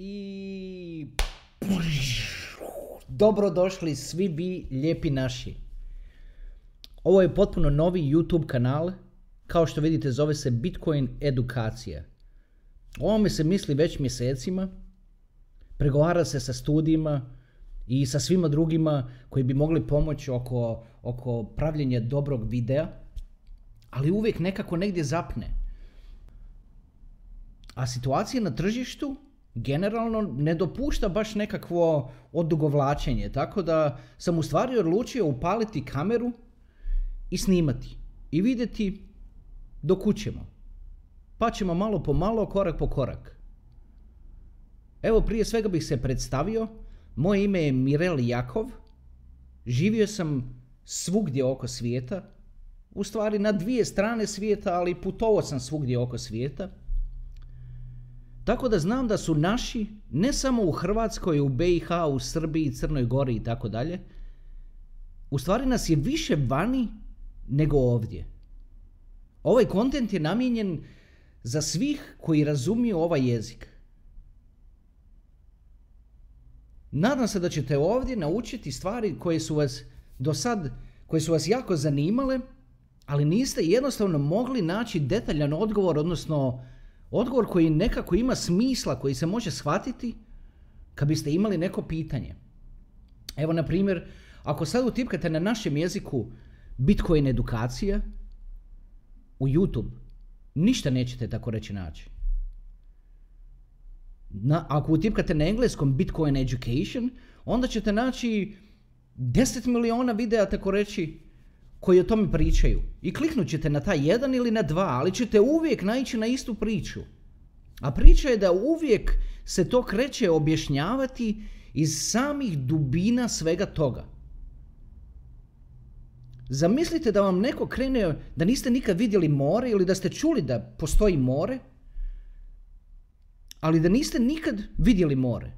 I... Dobrodošli svi vi lijepi naši. Ovo je potpuno novi YouTube kanal. Kao što vidite zove se Bitcoin edukacija. O ovome se misli već mjesecima. Pregovara se sa studijima i sa svima drugima koji bi mogli pomoći oko, oko pravljenja dobrog videa. Ali uvijek nekako negdje zapne. A situacija na tržištu generalno ne dopušta baš nekakvo odugovlačenje, tako da sam u stvari odlučio upaliti kameru i snimati i vidjeti do kućemo. Pa ćemo malo po malo, korak po korak. Evo prije svega bih se predstavio. Moje ime je Mirel Jakov. Živio sam svugdje oko svijeta. U stvari na dvije strane svijeta, ali putovao sam svugdje oko svijeta. Tako da znam da su naši, ne samo u Hrvatskoj, u BiH, u Srbiji, Crnoj Gori i tako dalje, u stvari nas je više vani nego ovdje. Ovaj kontent je namijenjen za svih koji razumiju ovaj jezik. Nadam se da ćete ovdje naučiti stvari koje su vas do sad, koje su vas jako zanimale, ali niste jednostavno mogli naći detaljan odgovor, odnosno Odgovor koji nekako ima smisla, koji se može shvatiti kad biste imali neko pitanje. Evo, na primjer, ako sad utipkate na našem jeziku Bitcoin edukacija u YouTube, ništa nećete tako reći naći. Na, ako utipkate na engleskom Bitcoin education, onda ćete naći 10 miliona videa tako reći koji o tome pričaju. I kliknut ćete na taj jedan ili na dva, ali ćete uvijek naići na istu priču. A priča je da uvijek se to kreće objašnjavati iz samih dubina svega toga. Zamislite da vam neko krene da niste nikad vidjeli more ili da ste čuli da postoji more, ali da niste nikad vidjeli more.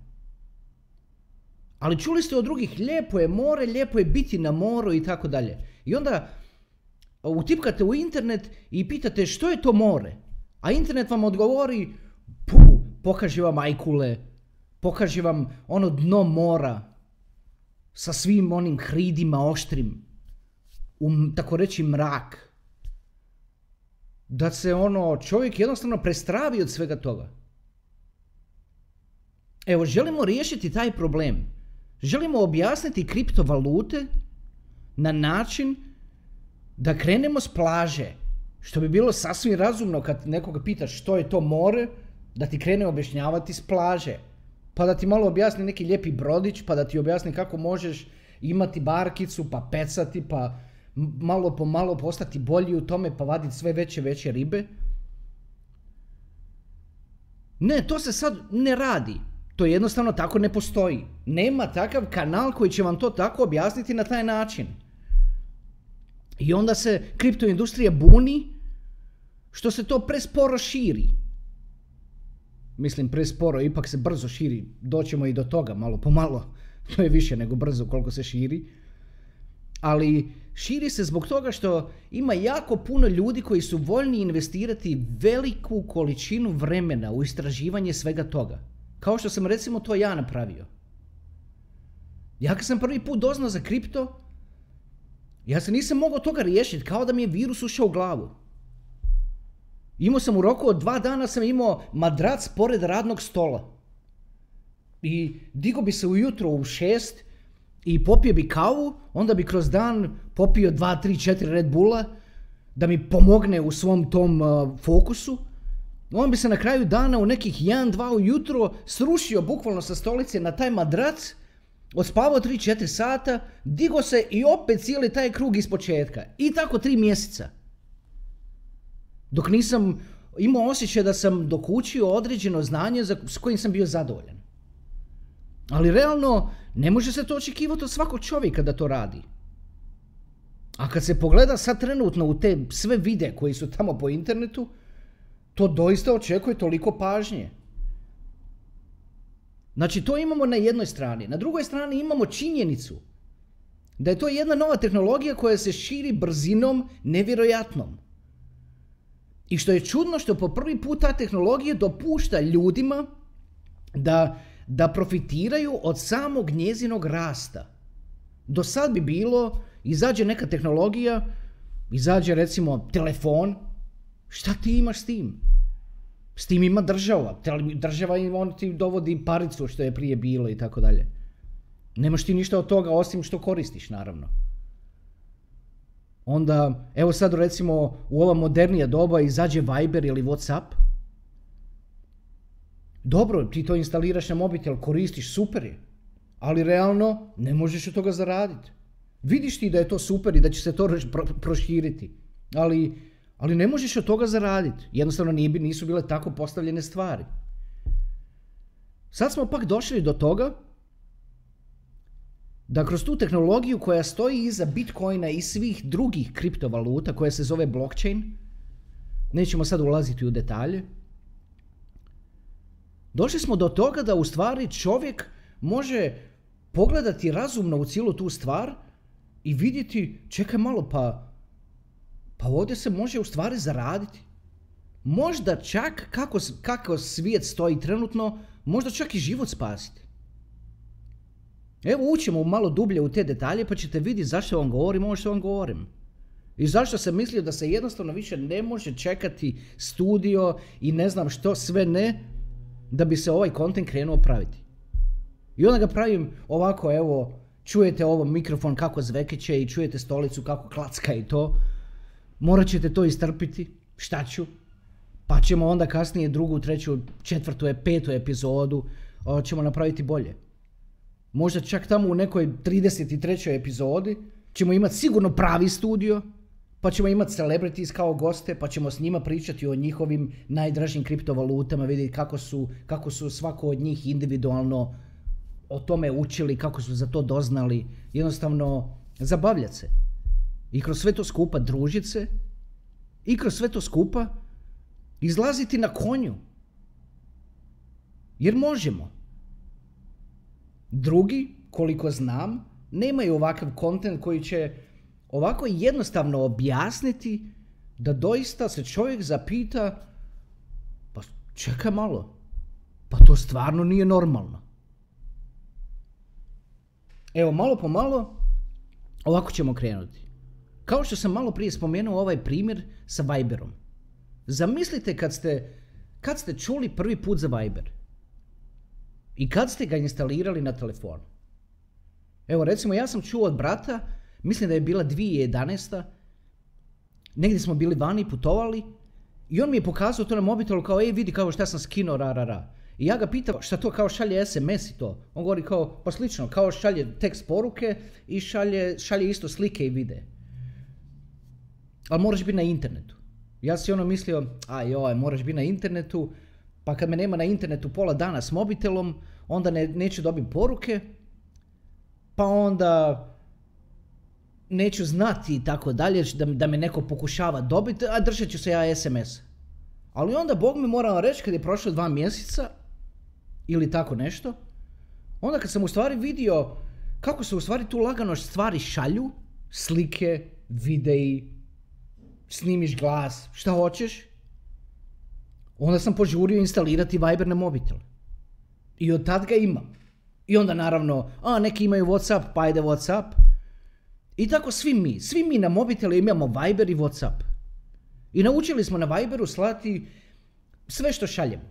Ali čuli ste od drugih, lijepo je more, lijepo je biti na moru i tako dalje. I onda utipkate u internet i pitate što je to more. A internet vam odgovori, pu, pokaži vam ajkule, pokaži vam ono dno mora sa svim onim hridima oštrim, u tako reći mrak. Da se ono čovjek jednostavno prestravi od svega toga. Evo, želimo riješiti taj problem. Želimo objasniti kriptovalute na način da krenemo s plaže. Što bi bilo sasvim razumno kad nekoga pitaš što je to more, da ti krene objašnjavati s plaže. Pa da ti malo objasni neki lijepi brodić, pa da ti objasni kako možeš imati barkicu, pa pecati, pa malo po malo postati bolji u tome, pa vaditi sve veće veće ribe. Ne, to se sad ne radi. To jednostavno tako ne postoji. Nema takav kanal koji će vam to tako objasniti na taj način. I onda se kriptoindustrija buni što se to presporo širi. Mislim, presporo, ipak se brzo širi. Doćemo i do toga, malo po malo. To je više nego brzo koliko se širi. Ali širi se zbog toga što ima jako puno ljudi koji su voljni investirati veliku količinu vremena u istraživanje svega toga. Kao što sam recimo to ja napravio. Ja kad sam prvi put doznao za kripto, ja se nisam mogao toga riješiti, kao da mi je virus ušao u glavu. Imao sam u roku od dva dana sam imao madrac pored radnog stola. I digo bi se ujutro u šest i popio bi kavu, onda bi kroz dan popio dva, tri, četiri Red Bulla da mi pomogne u svom tom uh, fokusu. On bi se na kraju dana u nekih 1-2 ujutro srušio bukvalno sa stolice na taj madrac, odspavao 3-4 sata, digo se i opet cijeli taj krug iz početka. I tako tri mjeseca. Dok nisam imao osjećaj da sam dokučio određeno znanje za, s kojim sam bio zadovoljan. Ali realno ne može se to očekivati od svakog čovjeka da to radi. A kad se pogleda sad trenutno u te sve vide koji su tamo po internetu, to doista očekuje toliko pažnje. Znači to imamo na jednoj strani. Na drugoj strani imamo činjenicu da je to jedna nova tehnologija koja se širi brzinom nevjerojatnom. I što je čudno što po prvi put ta tehnologija dopušta ljudima da, da profitiraju od samog njezinog rasta. Do sad bi bilo, izađe neka tehnologija, izađe recimo telefon, šta ti imaš s tim? S tim ima država. Država im on ti dovodi paricu što je prije bilo i tako dalje. Nemaš ti ništa od toga osim što koristiš naravno. Onda, evo sad recimo u ova modernija doba izađe Viber ili Whatsapp. Dobro, ti to instaliraš na mobitel, koristiš, super je. Ali realno ne možeš od toga zaraditi. Vidiš ti da je to super i da će se to proširiti. Ali, ali ne možeš od toga zaraditi. Jednostavno nisu bile tako postavljene stvari. Sad smo pak došli do toga da kroz tu tehnologiju koja stoji iza Bitcoina i svih drugih kriptovaluta koja se zove blockchain, nećemo sad ulaziti u detalje, došli smo do toga da u stvari čovjek može pogledati razumno u cijelu tu stvar i vidjeti, čekaj malo, pa, pa ovdje se može u stvari zaraditi. Možda čak kako, kako svijet stoji trenutno, možda čak i život spasiti. Evo ućemo malo dublje u te detalje pa ćete vidjeti zašto vam govorim ovo što vam govorim. I zašto sam mislio da se jednostavno više ne može čekati studio i ne znam što sve ne da bi se ovaj kontent krenuo praviti. I onda ga pravim ovako, evo, čujete ovo mikrofon kako zvekeće i čujete stolicu kako klacka i to. Morat ćete to istrpiti, šta ću. Pa ćemo onda kasnije drugu, treću, četvrtu, petu epizodu ćemo napraviti bolje. Možda čak tamo u nekoj 33. epizodi ćemo imati sigurno pravi studio, pa ćemo imati celebrities kao goste, pa ćemo s njima pričati o njihovim najdražim kriptovalutama, vidjeti kako su, kako su svako od njih individualno o tome učili, kako su za to doznali, jednostavno zabavljati se. I kroz sve to skupa družiti se, i kroz sve to skupa izlaziti na konju. Jer možemo. Drugi, koliko znam, nemaju ovakav kontent koji će ovako jednostavno objasniti da doista se čovjek zapita pa čekaj malo, pa to stvarno nije normalno. Evo, malo po malo, ovako ćemo krenuti. Kao što sam malo prije spomenuo ovaj primjer sa Viberom. Zamislite kad ste, kad ste čuli prvi put za Viber. I kad ste ga instalirali na telefonu? Evo recimo ja sam čuo od brata, mislim da je bila 2011. Negdje smo bili vani, putovali i on mi je pokazao to na mobitelu kao ej vidi kao šta sam skinuo ra ra ra. I ja ga pitam šta to kao šalje SMS i to. On govori kao pa slično, kao šalje tekst poruke i šalje, šalje isto slike i vide. Ali moraš biti na internetu. Ja si ono mislio, a joj, moraš biti na internetu, pa kad me nema na internetu pola dana s mobitelom, onda ne, neću dobiti poruke, pa onda neću znati i tako dalje, da, da me neko pokušava dobiti, a držat ću se ja SMS. Ali onda Bog mi mora reći kad je prošlo dva mjeseca, ili tako nešto, onda kad sam u stvari vidio kako se u stvari tu lagano stvari šalju, slike, videi, snimiš glas, šta hoćeš, onda sam požurio instalirati Viber na mobitel. I od tad ga imam. I onda naravno, a neki imaju Whatsapp, pa ide Whatsapp. I tako svi mi, svi mi na mobitelu imamo Viber i Whatsapp. I naučili smo na Viberu slati sve što šaljemo.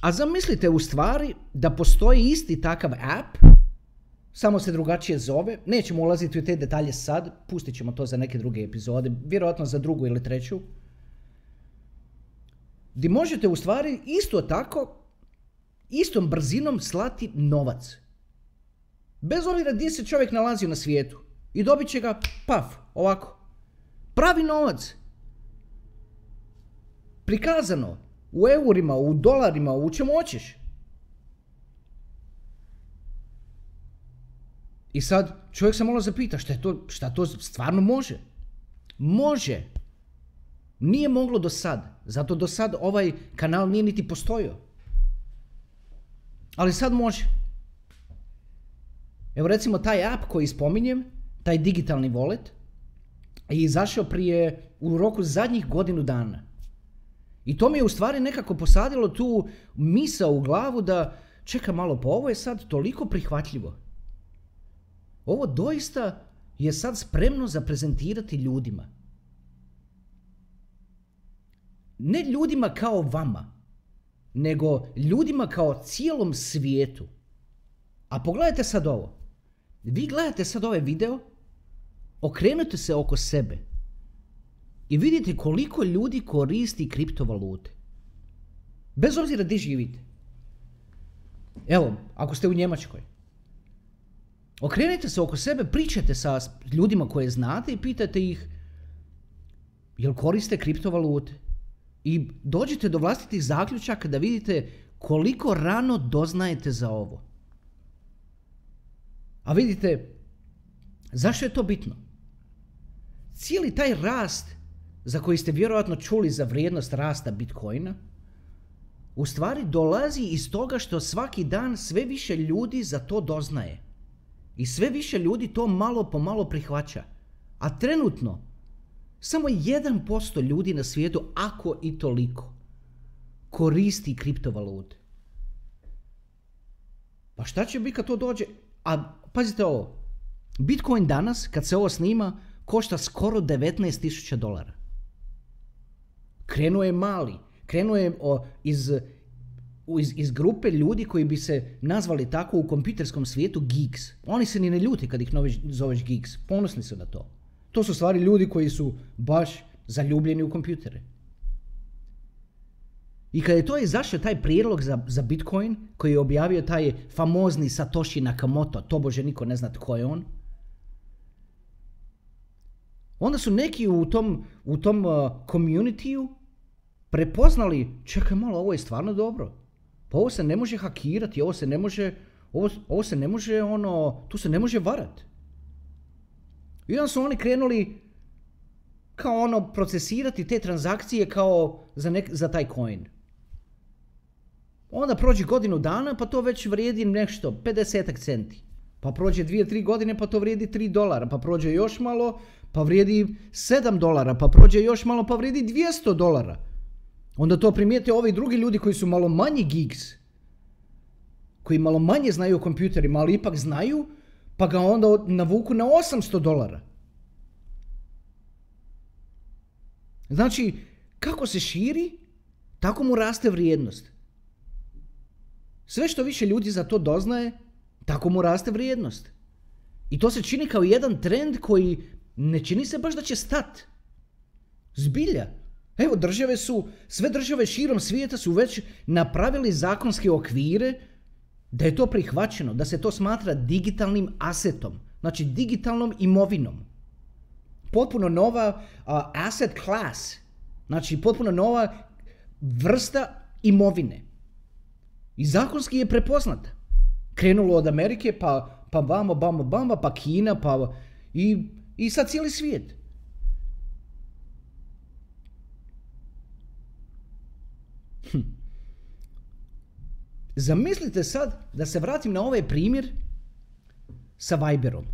A zamislite u stvari da postoji isti takav app, samo se drugačije zove, nećemo ulaziti u te detalje sad, pustit ćemo to za neke druge epizode, vjerojatno za drugu ili treću, gdje možete u stvari isto tako, istom brzinom slati novac. Bez obzira gdje se čovjek nalazi na svijetu. I dobit će ga, paf, ovako. Pravi novac. Prikazano. U eurima, u dolarima, u čemu hoćeš. I sad čovjek se malo zapita šta, je to, šta to stvarno može. Može. Nije moglo do sad. Zato do sad ovaj kanal nije niti postojao. Ali sad može. Evo recimo taj app koji spominjem, taj digitalni wallet, je izašao prije u roku zadnjih godinu dana. I to mi je u stvari nekako posadilo tu misa u glavu da čeka malo, pa ovo je sad toliko prihvatljivo. Ovo doista je sad spremno za prezentirati ljudima. Ne ljudima kao vama, nego ljudima kao cijelom svijetu. A pogledajte sad ovo. Vi gledate sad ovaj video, okrenute se oko sebe i vidite koliko ljudi koristi kriptovalute. Bez obzira gdje živite. Evo, ako ste u Njemačkoj. Okrenite se oko sebe, pričajte sa ljudima koje znate i pitajte ih jel koriste kriptovalute. I dođite do vlastitih zaključaka da vidite koliko rano doznajete za ovo. A vidite, zašto je to bitno? Cijeli taj rast za koji ste vjerojatno čuli za vrijednost rasta Bitcoina, u stvari dolazi iz toga što svaki dan sve više ljudi za to doznaje. I sve više ljudi to malo po malo prihvaća. A trenutno, samo 1% ljudi na svijetu, ako i toliko, koristi kriptovalute. Pa šta će biti kad to dođe? A pazite ovo, Bitcoin danas, kad se ovo snima, košta skoro 19.000 dolara. Krenuo je mali, krenuo je iz, iz, iz grupe ljudi koji bi se nazvali tako u kompjuterskom svijetu geeks. Oni se ni ne ljuti kad ih zoveš geeks, ponosni su na to. To su stvari ljudi koji su baš zaljubljeni u kompjutere. I kada je to izašao taj prijedlog za, za Bitcoin, koji je objavio taj famozni Satoshi Nakamoto, tobože niko ne zna tko je on, onda su neki u tom, u tom uh, communityu prepoznali, čekaj malo, ovo je stvarno dobro. Pa ovo se ne može hakirati, ovo se ne može, ovo, ovo se ne može, ono, tu se ne može varati. I onda su oni krenuli kao ono procesirati te transakcije kao za, nek, za taj coin. Onda prođe godinu dana pa to već vrijedi nešto, 50 centi. Pa prođe dvije, tri godine pa to vrijedi 3 dolara. Pa prođe još malo pa vrijedi 7 dolara. Pa prođe još malo pa vrijedi 200 dolara. Onda to primijete ovi drugi ljudi koji su malo manji geeks. Koji malo manje znaju o kompjuterima, ali ipak znaju pa ga onda navuku na 800 dolara. Znači, kako se širi, tako mu raste vrijednost. Sve što više ljudi za to doznaje, tako mu raste vrijednost. I to se čini kao jedan trend koji ne čini se baš da će stat. Zbilja. Evo, države su, sve države širom svijeta su već napravili zakonske okvire da je to prihvaćeno, da se to smatra digitalnim asetom, znači digitalnom imovinom. Potpuno nova uh, asset class, znači potpuno nova vrsta imovine. I zakonski je prepoznata. Krenulo od Amerike, pa, pa vamo, bamo, bama, pa Kina, pa i, i sad cijeli svijet. Zamislite sad da se vratim na ovaj primjer sa Viberom.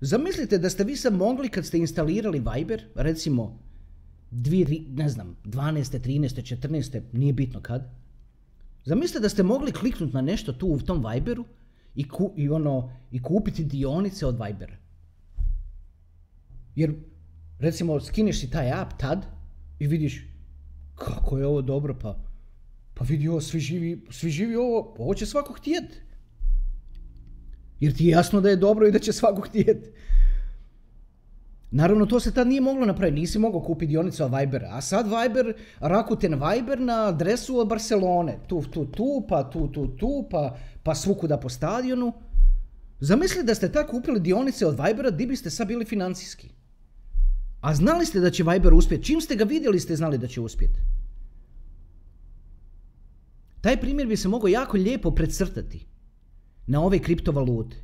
Zamislite da ste vi sad mogli kad ste instalirali Viber, recimo dvije, ne znam, 12. 13. 14. nije bitno kad. Zamislite da ste mogli kliknuti na nešto tu u tom Viberu i, ku, i, ono, i kupiti dionice od Vibera. Jer, recimo, skineš si taj app tad i vidiš kako je ovo dobro, pa pa vidi ovo, svi živi, svi živi ovo, ovo će svako htjet. Jer ti je jasno da je dobro i da će svako htjet. Naravno, to se tad nije moglo napraviti, nisi mogao kupiti dionicu Vibera. A sad Viber, Rakuten Viber na adresu od Barcelone. Tu, tu, tu, pa tu, tu, tu, pa, pa svukuda po stadionu. Zamisli da ste tako kupili dionice od Vibera, di biste sad bili financijski. A znali ste da će Viber uspjeti. Čim ste ga vidjeli ste znali da će uspjeti. Taj primjer bi se mogao jako lijepo precrtati na ove kriptovalute.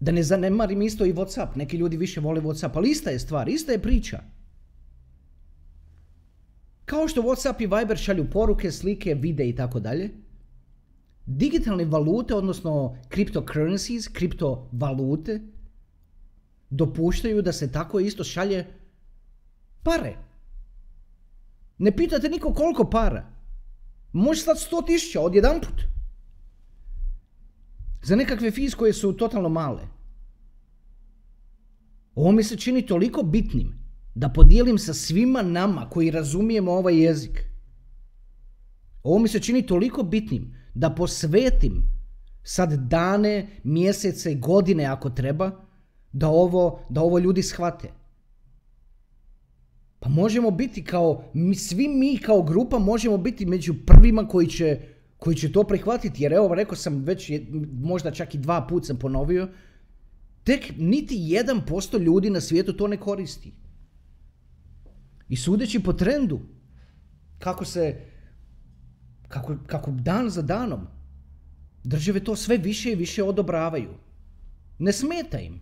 Da ne zanemarim isto i Whatsapp. Neki ljudi više vole Whatsapp, ali ista je stvar, ista je priča. Kao što Whatsapp i Viber šalju poruke, slike, vide i tako dalje, digitalne valute, odnosno cryptocurrencies, kriptovalute, dopuštaju da se tako isto šalje pare. Ne pitate niko koliko para. Može stati sto tisuća odjedanput. Za nekakve fiz koje su totalno male. Ovo mi se čini toliko bitnim da podijelim sa svima nama koji razumijemo ovaj jezik. Ovo mi se čini toliko bitnim da posvetim sad dane, mjesece, godine ako treba, da ovo, da ovo ljudi shvate. Pa možemo biti kao, svi mi kao grupa možemo biti među prvima koji će, koji će to prihvatiti. Jer evo, rekao sam već, možda čak i dva put sam ponovio, tek niti jedan posto ljudi na svijetu to ne koristi. I sudeći po trendu, kako se, kako, kako dan za danom, države to sve više i više odobravaju. Ne smeta im.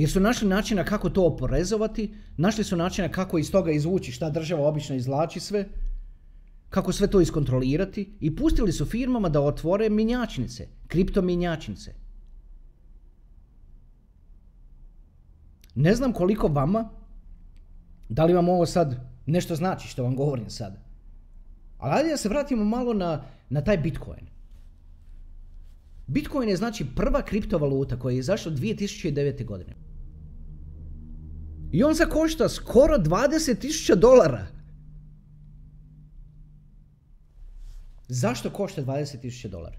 Jer su našli načina kako to oporezovati, našli su načina kako iz toga izvući šta država obično izvlači sve, kako sve to iskontrolirati i pustili su firmama da otvore minjačnice, kriptominjačnice. Ne znam koliko vama, da li vam ovo sad nešto znači što vam govorim sad. Ali ajde da se vratimo malo na, na taj Bitcoin. Bitcoin je znači prva kriptovaluta koja je izašla 2009. godine. I on se košta skoro 20.000 dolara. Zašto košta 20.000 dolara?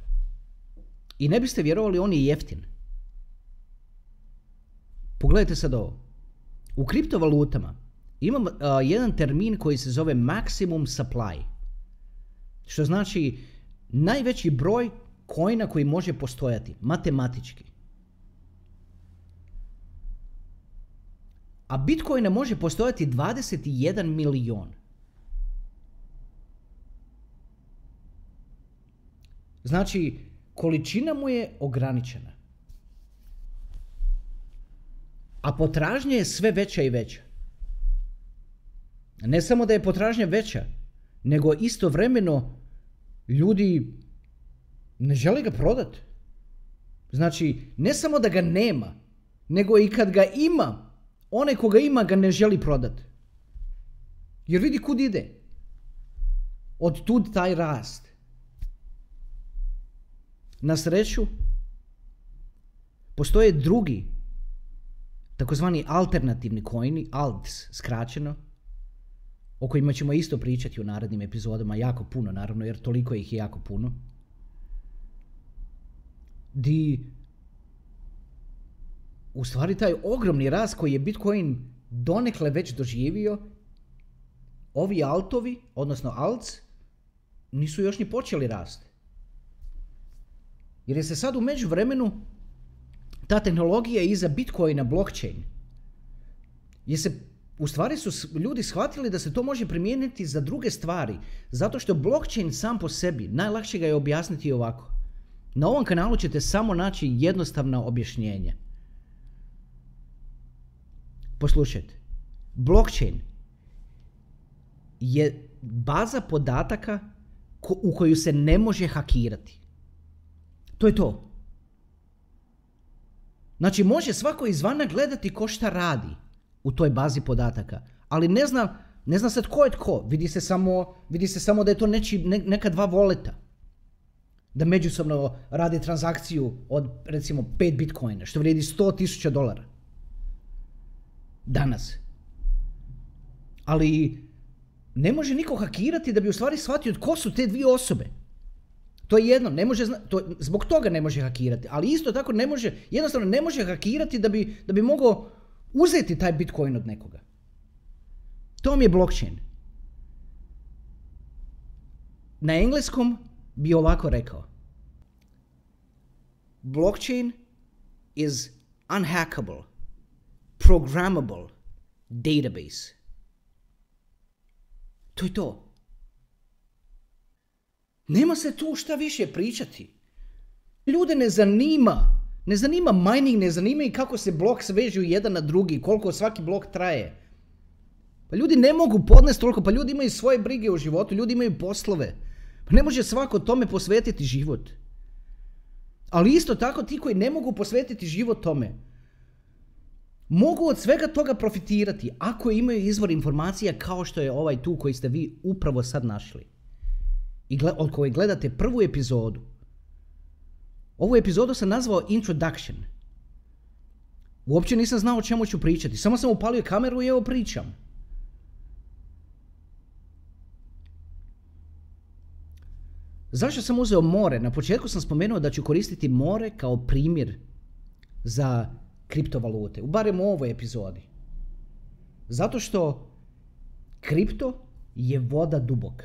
I ne biste vjerovali, on je jeftin. Pogledajte sad ovo. U kriptovalutama imam jedan termin koji se zove maximum supply. Što znači najveći broj kojina koji može postojati, matematički. A Bitcoina može postojati 21 milion. Znači, količina mu je ograničena. A potražnja je sve veća i veća. Ne samo da je potražnja veća, nego istovremeno ljudi ne žele ga prodati. Znači, ne samo da ga nema, nego i kad ga ima, onaj koga ima ga ne želi prodati. Jer vidi kud ide. Od tud taj rast. Na sreću, postoje drugi, takozvani alternativni kojni, alts skraćeno, o kojima ćemo isto pričati u narednim epizodama, jako puno naravno, jer toliko ih je jako puno. Di u stvari taj ogromni rast koji je Bitcoin donekle već doživio, ovi altovi, odnosno alts, nisu još ni počeli rasti. Jer je se sad u međuvremenu ta tehnologija iza Bitcoina blockchain je se u stvari su ljudi shvatili da se to može primijeniti za druge stvari, zato što blockchain sam po sebi, najlakše ga je objasniti ovako. Na ovom kanalu ćete samo naći jednostavna objašnjenja. Poslušajte, blockchain je baza podataka u koju se ne može hakirati. To je to. Znači može svako izvana gledati ko šta radi u toj bazi podataka, ali ne zna, ne zna se tko je tko, vidi se samo, vidi se samo da je to neči, neka dva voleta. Da međusobno radi transakciju od recimo 5 bitcoina, što vrijedi 100 tisuća dolara. Danas. Ali ne može niko hakirati da bi u stvari shvatio tko su te dvije osobe. To je jedno, ne može, to, zbog toga ne može hakirati, ali isto tako ne može, jednostavno ne može hakirati da bi, da bi mogao uzeti taj Bitcoin od nekoga. To vam je blockchain. Na engleskom bi ovako rekao. Blockchain is unhackable, programmable database. To je to. Nema se tu šta više pričati. Ljude ne zanima ne zanima mining, ne zanima i kako se blok svežu jedan na drugi, koliko svaki blok traje. Pa ljudi ne mogu podnesti toliko, pa ljudi imaju svoje brige u životu, ljudi imaju poslove. Pa ne može svako tome posvetiti život. Ali isto tako ti koji ne mogu posvetiti život tome, mogu od svega toga profitirati ako imaju izvor informacija kao što je ovaj tu koji ste vi upravo sad našli. I od koje gledate prvu epizodu. Ovu epizodu sam nazvao Introduction. Uopće nisam znao o čemu ću pričati. Samo sam upalio kameru i evo pričam. Zašto sam uzeo more? Na početku sam spomenuo da ću koristiti more kao primjer za kriptovalute. U barem u ovoj epizodi. Zato što kripto je voda dubok.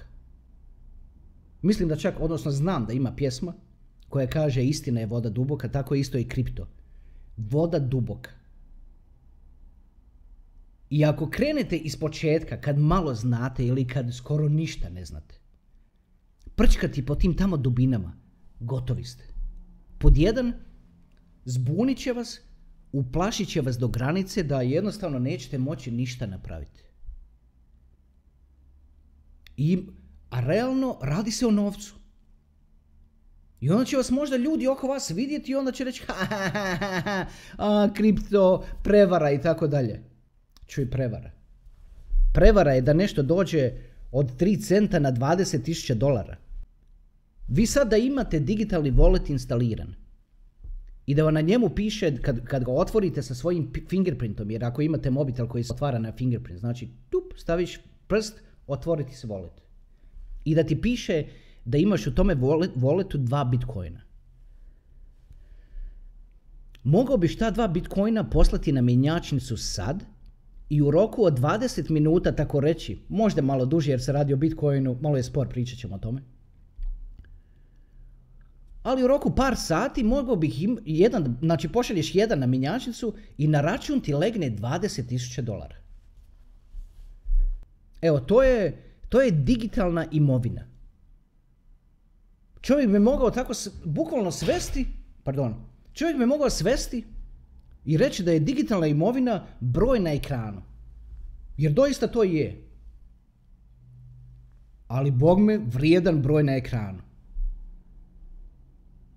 Mislim da čak, odnosno znam da ima pjesma koja kaže istina je voda duboka, tako je isto i kripto. Voda duboka. I ako krenete iz početka, kad malo znate ili kad skoro ništa ne znate, prčkati po tim tamo dubinama, gotovi ste. Pod jedan, zbunit će vas, uplašit će vas do granice da jednostavno nećete moći ništa napraviti. I, a realno radi se o novcu. I onda će vas možda ljudi oko vas vidjeti i onda će reći ha, ha, ha, ha, a, kripto, prevara i tako dalje. Čuj, prevara. Prevara je da nešto dođe od 3 centa na 20.000 dolara. Vi sad da imate digitalni wallet instaliran i da na njemu piše, kad, kad ga otvorite sa svojim fingerprintom, jer ako imate mobitel koji se otvara na fingerprint, znači tup, staviš prst, otvoriti se wallet. I da ti piše da imaš u tome walletu dva bitcoina. Mogao biš ta dva bitcoina poslati na mjenjačnicu sad i u roku od 20 minuta tako reći, možda malo duže jer se radi o bitcoinu, malo je spor, pričat ćemo o tome ali u roku par sati mogao bih im, jedan, znači pošalješ jedan na minjačnicu i na račun ti legne 20.000 dolara. Evo, to je, to je digitalna imovina. Čovjek bi mogao tako bukvalno svesti, pardon, čovjek bi mogao svesti i reći da je digitalna imovina broj na ekranu. Jer doista to je. Ali Bog me vrijedan broj na ekranu.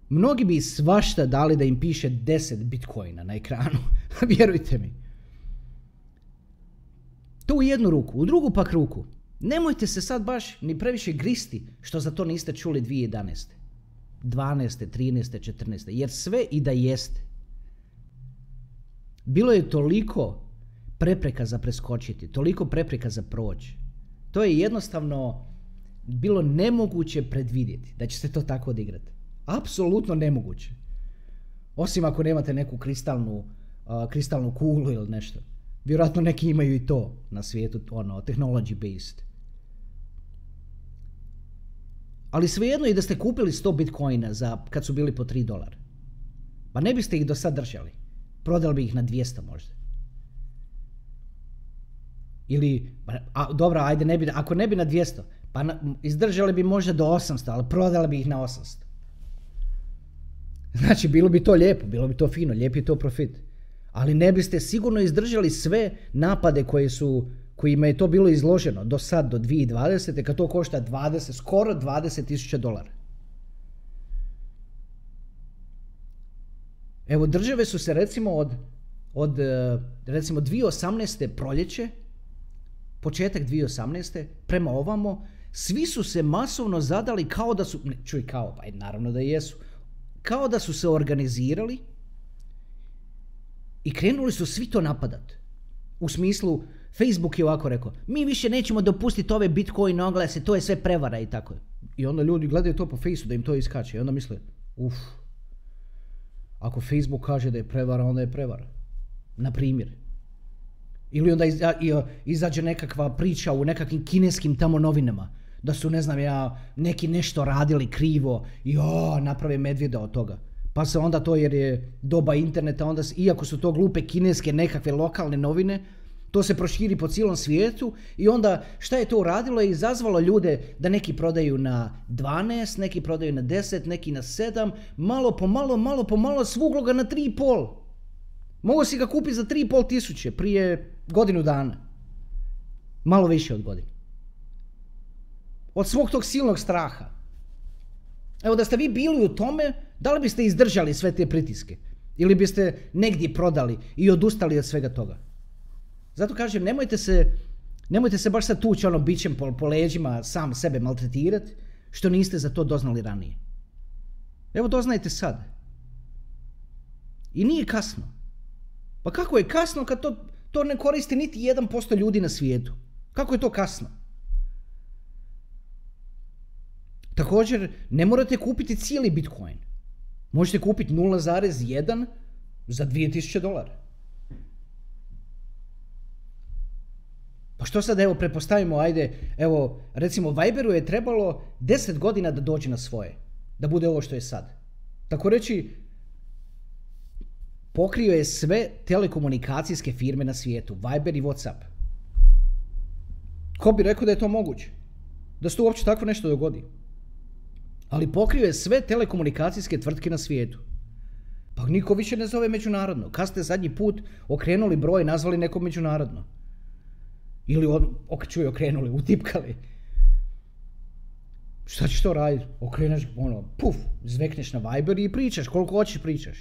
Mnogi bi svašta dali da im piše 10 bitcoina na ekranu. Vjerujte mi. To u jednu ruku. U drugu pak ruku. Nemojte se sad baš ni previše gristi što za to niste čuli 2011. 12. 13. 14. Jer sve i da jeste. Bilo je toliko prepreka za preskočiti, toliko prepreka za proći. To je jednostavno bilo nemoguće predvidjeti da će se to tako odigrati. Apsolutno nemoguće. Osim ako nemate neku kristalnu, kristalnu kulu ili nešto. Vjerojatno neki imaju i to na svijetu, ono, technology based. Ali svejedno i da ste kupili 100 bitcoina za, kad su bili po 3 dolara. Pa ne biste ih do sad držali. Prodali bi ih na 200 možda. Ili, a, dobro, ajde, ne bi, ako ne bi na 200, pa izdržali bi možda do 800, ali prodali bi ih na 800. Znači, bilo bi to lijepo, bilo bi to fino, lijep je to profit. Ali ne biste sigurno izdržali sve napade koje su, kojima je to bilo izloženo do sad, do 2020. kad to košta 20, skoro 20 tisuća dolara. Evo, države su se recimo od, od eh, recimo 2018. proljeće, početak 2018. prema ovamo, svi su se masovno zadali kao da su, ne, čuj kao, pa naravno da jesu, kao da su se organizirali i krenuli su svi to napadat. U smislu, Facebook je ovako rekao, mi više nećemo dopustiti ove Bitcoin oglase, to je sve prevara i tako. I onda ljudi gledaju to po Facebooku da im to iskače i onda misle, uf, ako Facebook kaže da je prevara, onda je prevara. Na primjer. Ili onda izađe nekakva priča u nekakvim kineskim tamo novinama da su, ne znam ja, neki nešto radili krivo i o, naprave medvjeda od toga. Pa se onda to, jer je doba interneta, onda, iako su to glupe kineske nekakve lokalne novine, to se proširi po cijelom svijetu i onda šta je to uradilo i izazvalo ljude da neki prodaju na 12, neki prodaju na 10, neki na 7, malo po malo, malo po malo, svuglo ga na 3,5. Mogu si ga kupiti za 3,5 tisuće prije godinu dana. Malo više od godine od svog tog silnog straha. Evo da ste vi bili u tome, da li biste izdržali sve te pritiske? Ili biste negdje prodali i odustali od svega toga. Zato kažem, nemojte se, nemojte se baš sad tući ono bićem po, po leđima sam sebe maltretirati, što niste za to doznali ranije. Evo doznajte sad. I nije kasno. Pa kako je kasno kad to, to ne koristi niti 1% ljudi na svijetu? Kako je to kasno? Također, ne morate kupiti cijeli Bitcoin. Možete kupiti 0,1 za 2000 dolara. Pa što sad, evo, prepostavimo, ajde, evo, recimo Viberu je trebalo 10 godina da dođe na svoje. Da bude ovo što je sad. Tako reći, pokrio je sve telekomunikacijske firme na svijetu, Viber i Whatsapp. Ko bi rekao da je to moguće? Da se to uopće tako nešto dogodi? Ali pokrio je sve telekomunikacijske tvrtke na svijetu. Pa niko više ne zove međunarodno. Kad ste zadnji put okrenuli broj i nazvali neko međunarodno? Ili on, ok, čuj, okrenuli, utipkali. Šta ćeš to raditi? Okreneš, ono, puf, zvekneš na Viber i pričaš, koliko hoćeš pričaš.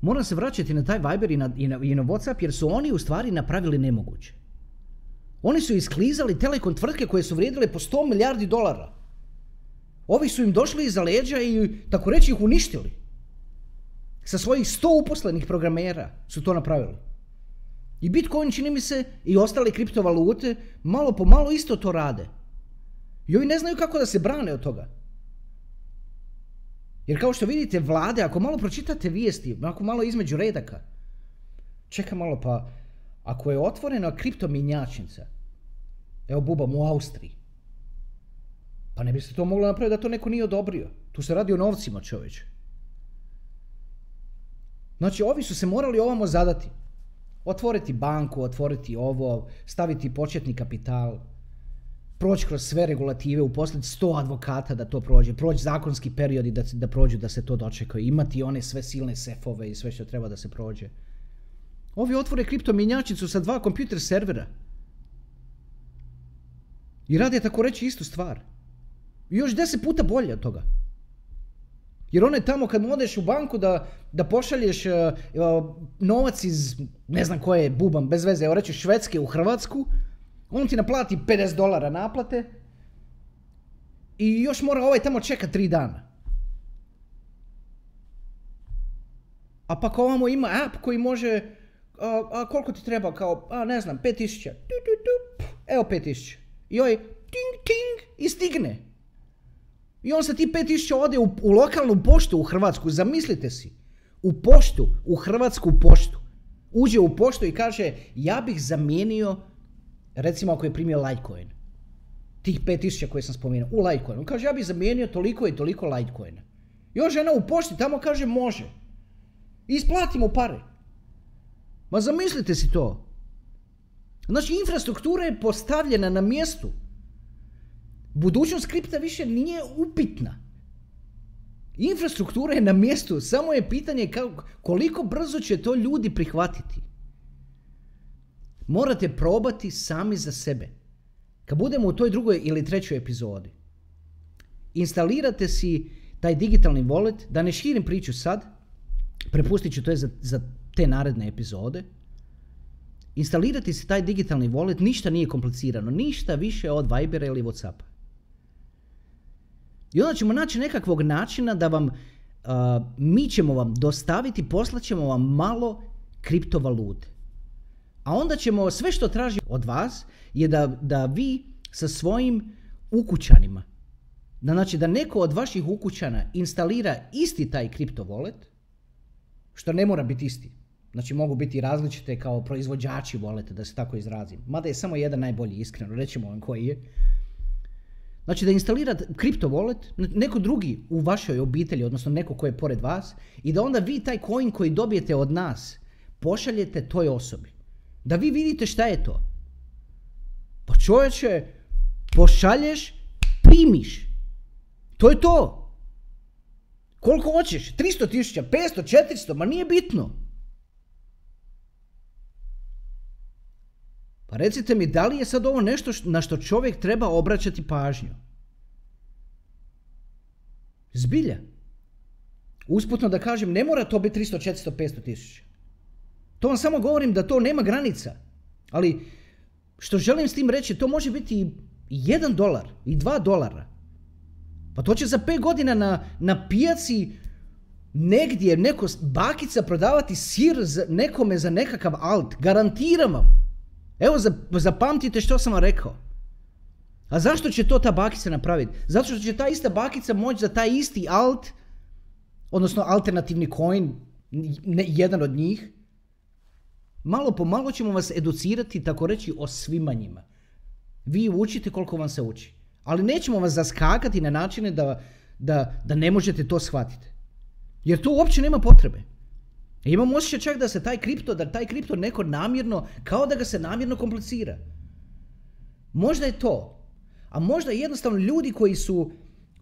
Moram se vraćati na taj Viber i na, i na, i na Whatsapp jer su oni u stvari napravili nemoguće. Oni su isklizali telekom tvrtke koje su vrijedile po 100 milijardi dolara. Ovi su im došli iza leđa i tako reći ih uništili. Sa svojih 100 uposlenih programera su to napravili. I Bitcoin čini mi se i ostale kriptovalute malo po malo isto to rade. I ovi ne znaju kako da se brane od toga. Jer kao što vidite vlade, ako malo pročitate vijesti, ako malo između redaka, čeka malo pa, ako je otvorena kriptomjenjačnica, evo bubam u Austriji, pa ne biste to moglo napraviti da to neko nije odobrio. Tu se radi o novcima čovječe. Znači, ovi su se morali ovamo zadati. Otvoriti banku, otvoriti ovo, staviti početni kapital, proći kroz sve regulative, uposliti sto advokata da to prođe, proći zakonski periodi da, da prođu da se to dočekaju, imati one sve silne sefove i sve što treba da se prođe. Ovi otvore kriptomjenjačicu sa dva kompjuter servera. I rade tako reći istu stvar. I još deset puta bolje od toga. Jer one tamo kad odeš u banku da, da pošalješ uh, uh, novac iz ne znam koje bubam bez veze, evo reći Švedske u Hrvatsku, on ti naplati 50 dolara naplate i još mora ovaj tamo čekat tri dana. A pa ovamo ima app koji može, a, a koliko ti treba kao, a ne znam, 5000. Evo 5000. I ovaj ting ting i stigne. I on sa ti 5000 ode u, u lokalnu poštu u Hrvatsku, zamislite si. U poštu, u Hrvatsku poštu. Uđe u poštu i kaže, ja bih zamijenio recimo ako je primio Litecoin, tih 5000 koje sam spomenuo, u Litecoin, on kaže ja bih zamijenio toliko i toliko Litecoina. I on žena u pošti tamo kaže može. I isplatimo pare. Ma zamislite si to. Znači infrastruktura je postavljena na mjestu. Budućnost kripta više nije upitna. Infrastruktura je na mjestu, samo je pitanje koliko brzo će to ljudi prihvatiti. Morate probati sami za sebe. Kad budemo u toj drugoj ili trećoj epizodi, instalirate si taj digitalni wallet, da ne širim priču sad, prepustit ću to je za, za te naredne epizode, instalirati si taj digitalni wallet, ništa nije komplicirano, ništa više od Vibera ili Whatsappa. I onda ćemo naći nekakvog načina da vam, uh, mi ćemo vam dostaviti, poslaćemo vam malo kriptovalute. A onda ćemo, sve što traži od vas je da, da vi sa svojim ukućanima, da, znači da neko od vaših ukućana instalira isti taj kripto wallet, što ne mora biti isti. Znači mogu biti različite kao proizvođači volete, da se tako izrazim. Mada je samo jedan najbolji, iskreno, rećemo vam koji je. Znači da instalira kripto wallet, neko drugi u vašoj obitelji, odnosno neko ko je pored vas, i da onda vi taj coin koji dobijete od nas pošaljete toj osobi. Da vi vidite šta je to. Pa čovječe, pošalješ, primiš. To je to. Koliko hoćeš? 300 tisuća, 500, 400, ma nije bitno. Pa recite mi, da li je sad ovo nešto na što čovjek treba obraćati pažnju? Zbilja. Usputno da kažem, ne mora to biti 300, 400, 500 tisuća. To vam samo govorim da to nema granica. Ali što želim s tim reći, to može biti i 1 dolar i 2 dolara. Pa to će za 5 godina na, na pijaci negdje neko bakica prodavati sir za, nekome za nekakav alt. Garantiram vam. Evo zapamtite što sam vam rekao. A zašto će to ta bakica napraviti? Zato što će ta ista bakica moći za taj isti alt, odnosno alternativni coin, jedan od njih, malo po malo ćemo vas educirati, tako reći, o svima njima. Vi učite koliko vam se uči. Ali nećemo vas zaskakati na načine da, da, da ne možete to shvatiti. Jer to uopće nema potrebe. Imam osjećaj čak da se taj kripto, da taj kripto neko namjerno, kao da ga se namjerno komplicira. Možda je to. A možda jednostavno ljudi koji su,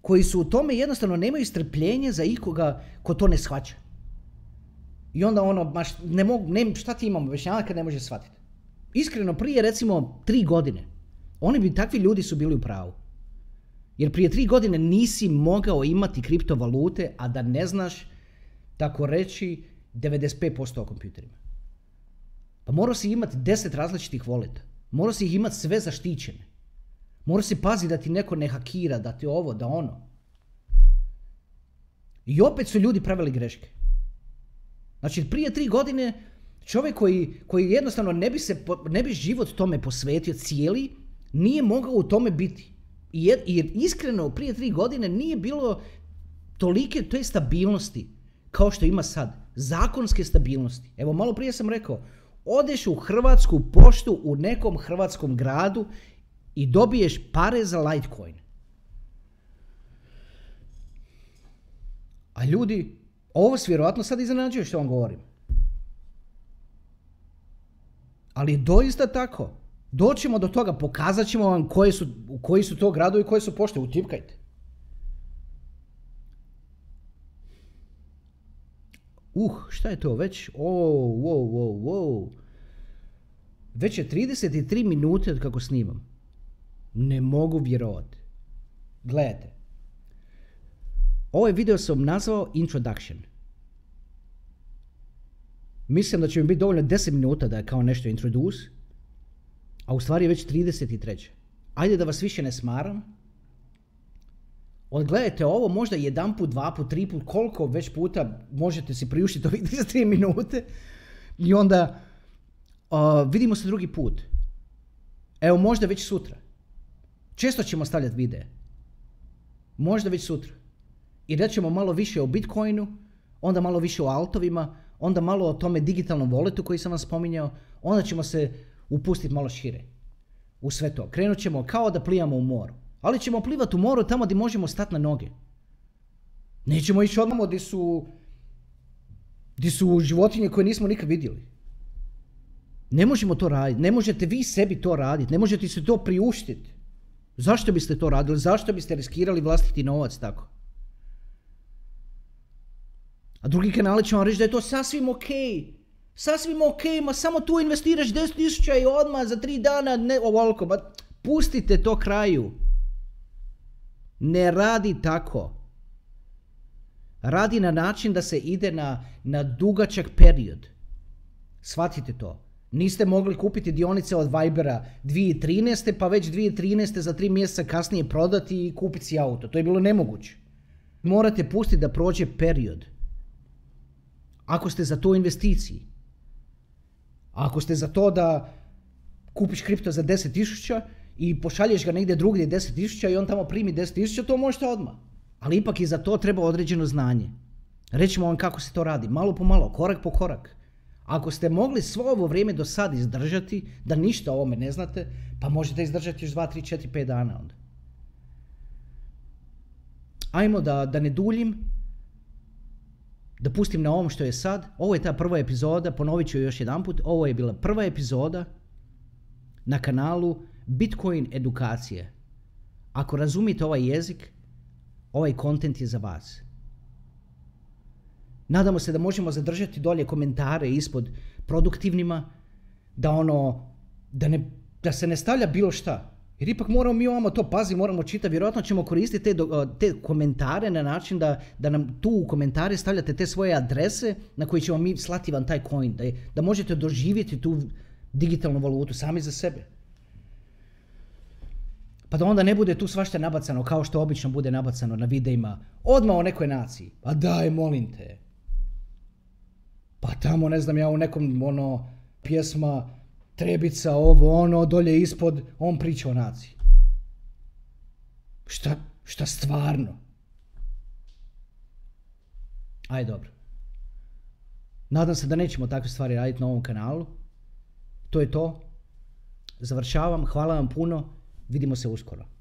koji su u tome jednostavno nemaju strpljenje za ikoga ko to ne shvaća. I onda ono, maš, ne mogu, ne, šta ti imamo objašnjavati kad ne može shvatiti? Iskreno, prije recimo tri godine, oni bi, takvi ljudi su bili u pravu. Jer prije tri godine nisi mogao imati kriptovalute, a da ne znaš, tako reći, 95% o kompjuterima. Pa morao si imati 10 različitih voleta. Morao si ih imati sve zaštićene. Morao si paziti da ti neko ne hakira, da ti ovo, da ono. I opet su ljudi pravili greške. Znači, prije tri godine čovjek koji, koji jednostavno ne bi, se, ne bi život tome posvetio cijeli, nije mogao u tome biti. Jer, jer iskreno, prije tri godine nije bilo tolike te stabilnosti kao što ima sad. Zakonske stabilnosti. Evo, malo prije sam rekao, odeš u hrvatsku poštu u nekom hrvatskom gradu i dobiješ pare za Litecoin. A ljudi, ovo se vjerojatno sad iznenađuje što vam govorim. Ali doista tako. Doćemo do toga, pokazat ćemo vam koje su, koji su to gradovi i koje su pošte. Utipkajte. Uh, šta je to već? Oh, wow, wow, wow. Već je 33 minute od kako snimam. Ne mogu vjerovati. Gledajte. Ovaj video sam nazvao Introduction. Mislim da će mi biti dovoljno 10 minuta da je kao nešto introduce, a u stvari je već 33. Ajde da vas više ne smaram. Odgledajte ovo možda jedan put, dva put, tri put, koliko već puta možete si priuštiti ovih 33 minute i onda uh, vidimo se drugi put. Evo možda već sutra. Često ćemo stavljati videe. Možda već sutra. I rećemo malo više o Bitcoinu, onda malo više o altovima, onda malo o tome digitalnom voletu koji sam vam spominjao, onda ćemo se upustiti malo šire u sve to. Krenut ćemo kao da plijamo u moru. Ali ćemo plivati u moru tamo gdje možemo stati na noge. Nećemo ići odmah gdje su, gdje su životinje koje nismo nikad vidjeli. Ne možemo to raditi. Ne možete vi sebi to raditi. Ne možete se to priuštiti. Zašto biste to radili? Zašto biste riskirali vlastiti novac tako? A drugi kanali će vam reći da je to sasvim ok. Sasvim ok, ma samo tu investiraš 10.000 i odmah za tri dana, ne ovoliko. Ma pustite to kraju. Ne radi tako. Radi na način da se ide na, na dugačak period. Shvatite to. Niste mogli kupiti dionice od Vibera 2013. pa već 2013. za tri mjeseca kasnije prodati i kupiti si auto. To je bilo nemoguće. Morate pustiti da prođe period. Ako ste za to investiciji. Ako ste za to da kupiš kripto za 10.000 i pošalješ ga negdje drugdje 10.000 i on tamo primi 10.000, to možete odmah. Ali ipak i za to treba određeno znanje. Rećemo vam kako se to radi, malo po malo, korak po korak. Ako ste mogli svo ovo vrijeme do sad izdržati, da ništa o ovome ne znate, pa možete izdržati još 2, 3, 4, 5 dana onda. Ajmo da, da ne duljim, da pustim na ovom što je sad. Ovo je ta prva epizoda, ponovit ću još jedan put. Ovo je bila prva epizoda na kanalu Bitcoin edukacije. Ako razumite ovaj jezik, ovaj kontent je za vas. Nadamo se da možemo zadržati dolje komentare ispod produktivnima, da ono, da, ne, da se ne stavlja bilo šta. Jer ipak moramo mi ovamo to pazi, moramo čitati, vjerojatno ćemo koristiti te, te komentare na način da, da nam tu u komentare stavljate te svoje adrese na koje ćemo mi slati vam taj coin, da, da možete doživjeti tu digitalnu valutu sami za sebe. Pa da onda ne bude tu svašta nabacano kao što obično bude nabacano na videima. Odmah o nekoj naciji. Pa daj, molim te. Pa tamo, ne znam ja, u nekom, ono, pjesma, trebica, ovo, ono, dolje ispod, on priča o naciji. Šta, šta stvarno? Aj, dobro. Nadam se da nećemo takve stvari raditi na ovom kanalu. To je to. Završavam. Hvala vam puno. Vidimo se uskoro.